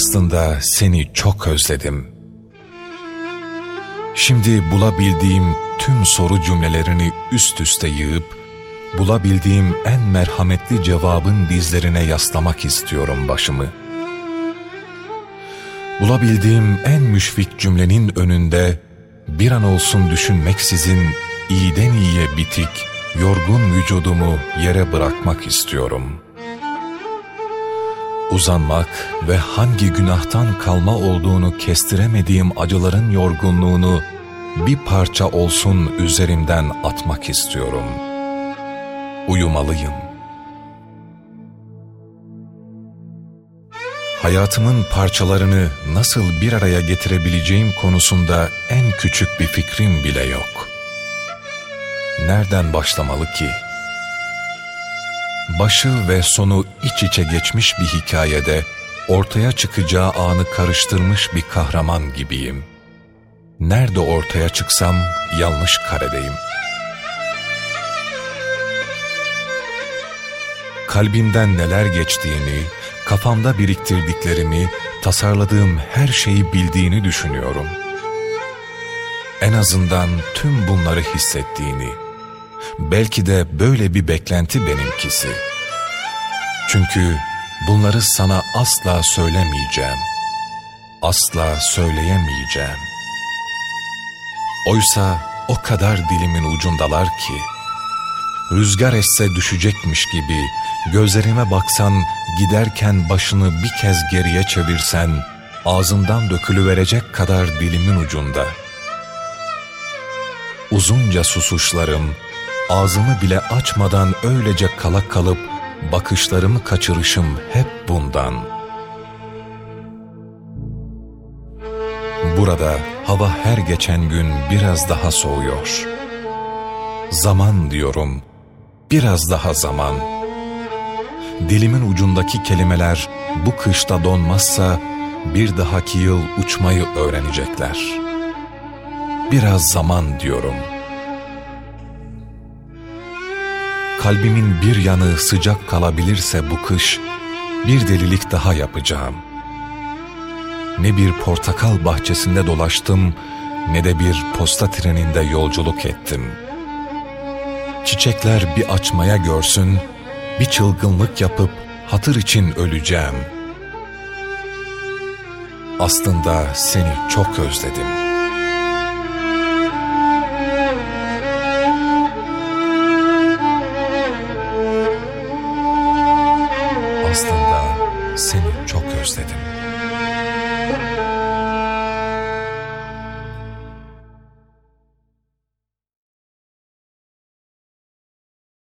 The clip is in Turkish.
Aslında seni çok özledim. Şimdi bulabildiğim tüm soru cümlelerini üst üste yığıp, bulabildiğim en merhametli cevabın dizlerine yaslamak istiyorum başımı. Bulabildiğim en müşfik cümlenin önünde, bir an olsun düşünmeksizin iyiden iyiye bitik, yorgun vücudumu yere bırakmak istiyorum.'' Uzanmak ve hangi günahtan kalma olduğunu kestiremediğim acıların yorgunluğunu bir parça olsun üzerimden atmak istiyorum. Uyumalıyım. Hayatımın parçalarını nasıl bir araya getirebileceğim konusunda en küçük bir fikrim bile yok. Nereden başlamalı ki? Başı ve sonu iç içe geçmiş bir hikayede ortaya çıkacağı anı karıştırmış bir kahraman gibiyim. Nerede ortaya çıksam yanlış karedeyim. Kalbimden neler geçtiğini, kafamda biriktirdiklerimi, tasarladığım her şeyi bildiğini düşünüyorum. En azından tüm bunları hissettiğini, Belki de böyle bir beklenti benimkisi. Çünkü bunları sana asla söylemeyeceğim. Asla söyleyemeyeceğim. Oysa o kadar dilimin ucundalar ki, rüzgar esse düşecekmiş gibi gözlerime baksan giderken başını bir kez geriye çevirsen ağzımdan dökülüverecek kadar dilimin ucunda. Uzunca susuşlarım, ağzımı bile açmadan öylece kala kalıp bakışlarımı kaçırışım hep bundan. Burada hava her geçen gün biraz daha soğuyor. Zaman diyorum, biraz daha zaman. Dilimin ucundaki kelimeler bu kışta donmazsa bir dahaki yıl uçmayı öğrenecekler. Biraz zaman diyorum.'' Kalbimin bir yanı sıcak kalabilirse bu kış, bir delilik daha yapacağım. Ne bir portakal bahçesinde dolaştım, ne de bir posta treninde yolculuk ettim. Çiçekler bir açmaya görsün, bir çılgınlık yapıp hatır için öleceğim. Aslında seni çok özledim.'' aslında seni çok özledim.